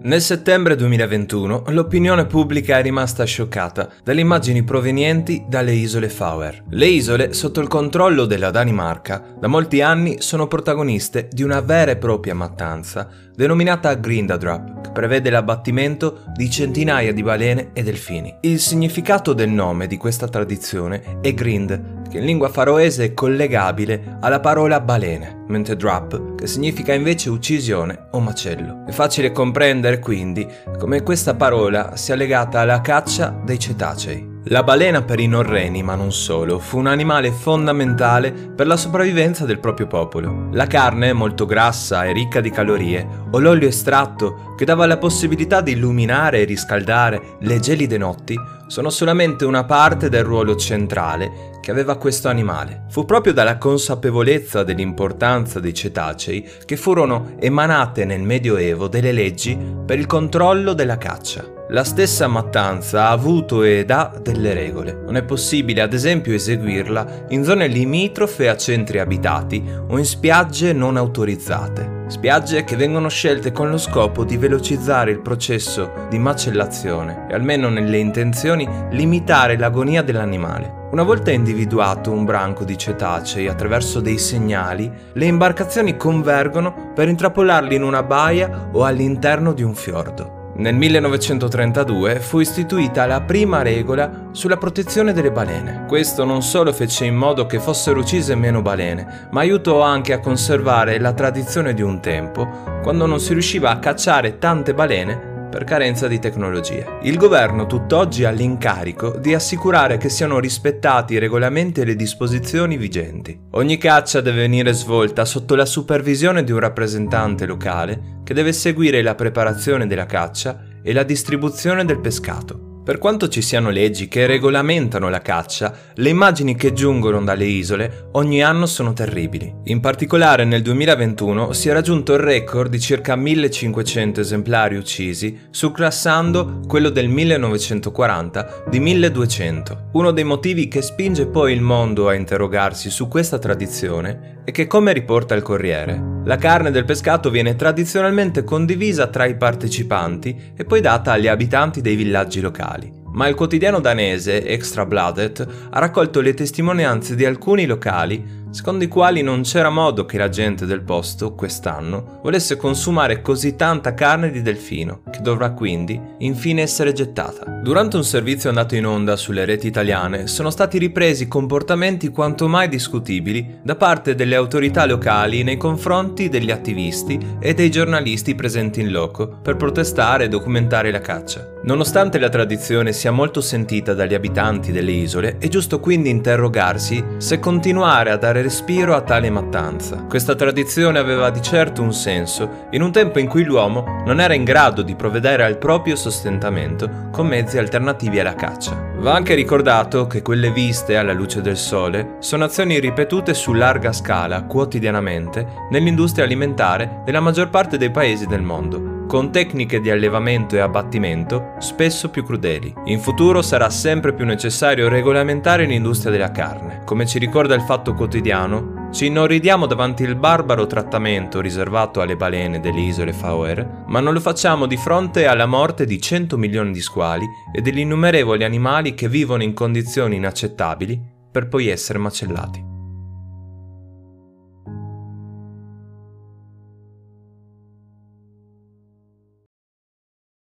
Nel settembre 2021 l'opinione pubblica è rimasta scioccata dalle immagini provenienti dalle isole Fauer. Le isole, sotto il controllo della Danimarca, da molti anni sono protagoniste di una vera e propria mattanza denominata Grindadrop, che prevede l'abbattimento di centinaia di balene e delfini. Il significato del nome di questa tradizione è Grind, che in lingua faroese è collegabile alla parola balene, mentre drop, che significa invece uccisione o macello. È facile comprendere quindi come questa parola sia legata alla caccia dei cetacei. La balena per i norreni, ma non solo, fu un animale fondamentale per la sopravvivenza del proprio popolo. La carne, molto grassa e ricca di calorie, o l'olio estratto, che dava la possibilità di illuminare e riscaldare le gelide notti, sono solamente una parte del ruolo centrale che aveva questo animale. Fu proprio dalla consapevolezza dell'importanza dei cetacei che furono emanate nel Medioevo delle leggi per il controllo della caccia. La stessa mattanza ha avuto ed ha delle regole. Non è possibile ad esempio eseguirla in zone limitrofe a centri abitati o in spiagge non autorizzate. Spiagge che vengono scelte con lo scopo di velocizzare il processo di macellazione e almeno nelle intenzioni limitare l'agonia dell'animale. Una volta individuato un branco di cetacei attraverso dei segnali, le imbarcazioni convergono per intrappolarli in una baia o all'interno di un fiordo. Nel 1932 fu istituita la prima regola sulla protezione delle balene. Questo non solo fece in modo che fossero uccise meno balene, ma aiutò anche a conservare la tradizione di un tempo, quando non si riusciva a cacciare tante balene per carenza di tecnologie. Il governo tutt'oggi ha l'incarico di assicurare che siano rispettati i regolamenti e le disposizioni vigenti. Ogni caccia deve venire svolta sotto la supervisione di un rappresentante locale che deve seguire la preparazione della caccia e la distribuzione del pescato. Per quanto ci siano leggi che regolamentano la caccia, le immagini che giungono dalle isole ogni anno sono terribili. In particolare nel 2021 si è raggiunto il record di circa 1500 esemplari uccisi, surclassando quello del 1940 di 1200. Uno dei motivi che spinge poi il mondo a interrogarsi su questa tradizione è che, come riporta il Corriere, la carne del pescato viene tradizionalmente condivisa tra i partecipanti e poi data agli abitanti dei villaggi locali. Ma il quotidiano danese Extra Bladet ha raccolto le testimonianze di alcuni locali secondo i quali non c'era modo che la gente del posto, quest'anno, volesse consumare così tanta carne di delfino, che dovrà quindi infine essere gettata. Durante un servizio andato in onda sulle reti italiane sono stati ripresi comportamenti quanto mai discutibili da parte delle autorità locali nei confronti degli attivisti e dei giornalisti presenti in loco per protestare e documentare la caccia. Nonostante la tradizione sia molto sentita dagli abitanti delle isole, è giusto quindi interrogarsi se continuare a dare respiro a tale mattanza. Questa tradizione aveva di certo un senso in un tempo in cui l'uomo non era in grado di provvedere al proprio sostentamento con mezzi alternativi alla caccia. Va anche ricordato che quelle viste alla luce del sole sono azioni ripetute su larga scala quotidianamente nell'industria alimentare della maggior parte dei paesi del mondo con tecniche di allevamento e abbattimento spesso più crudeli. In futuro sarà sempre più necessario regolamentare l'industria della carne. Come ci ricorda il fatto quotidiano, ci inorridiamo davanti il barbaro trattamento riservato alle balene delle isole Faroe, ma non lo facciamo di fronte alla morte di 100 milioni di squali e degli innumerevoli animali che vivono in condizioni inaccettabili per poi essere macellati.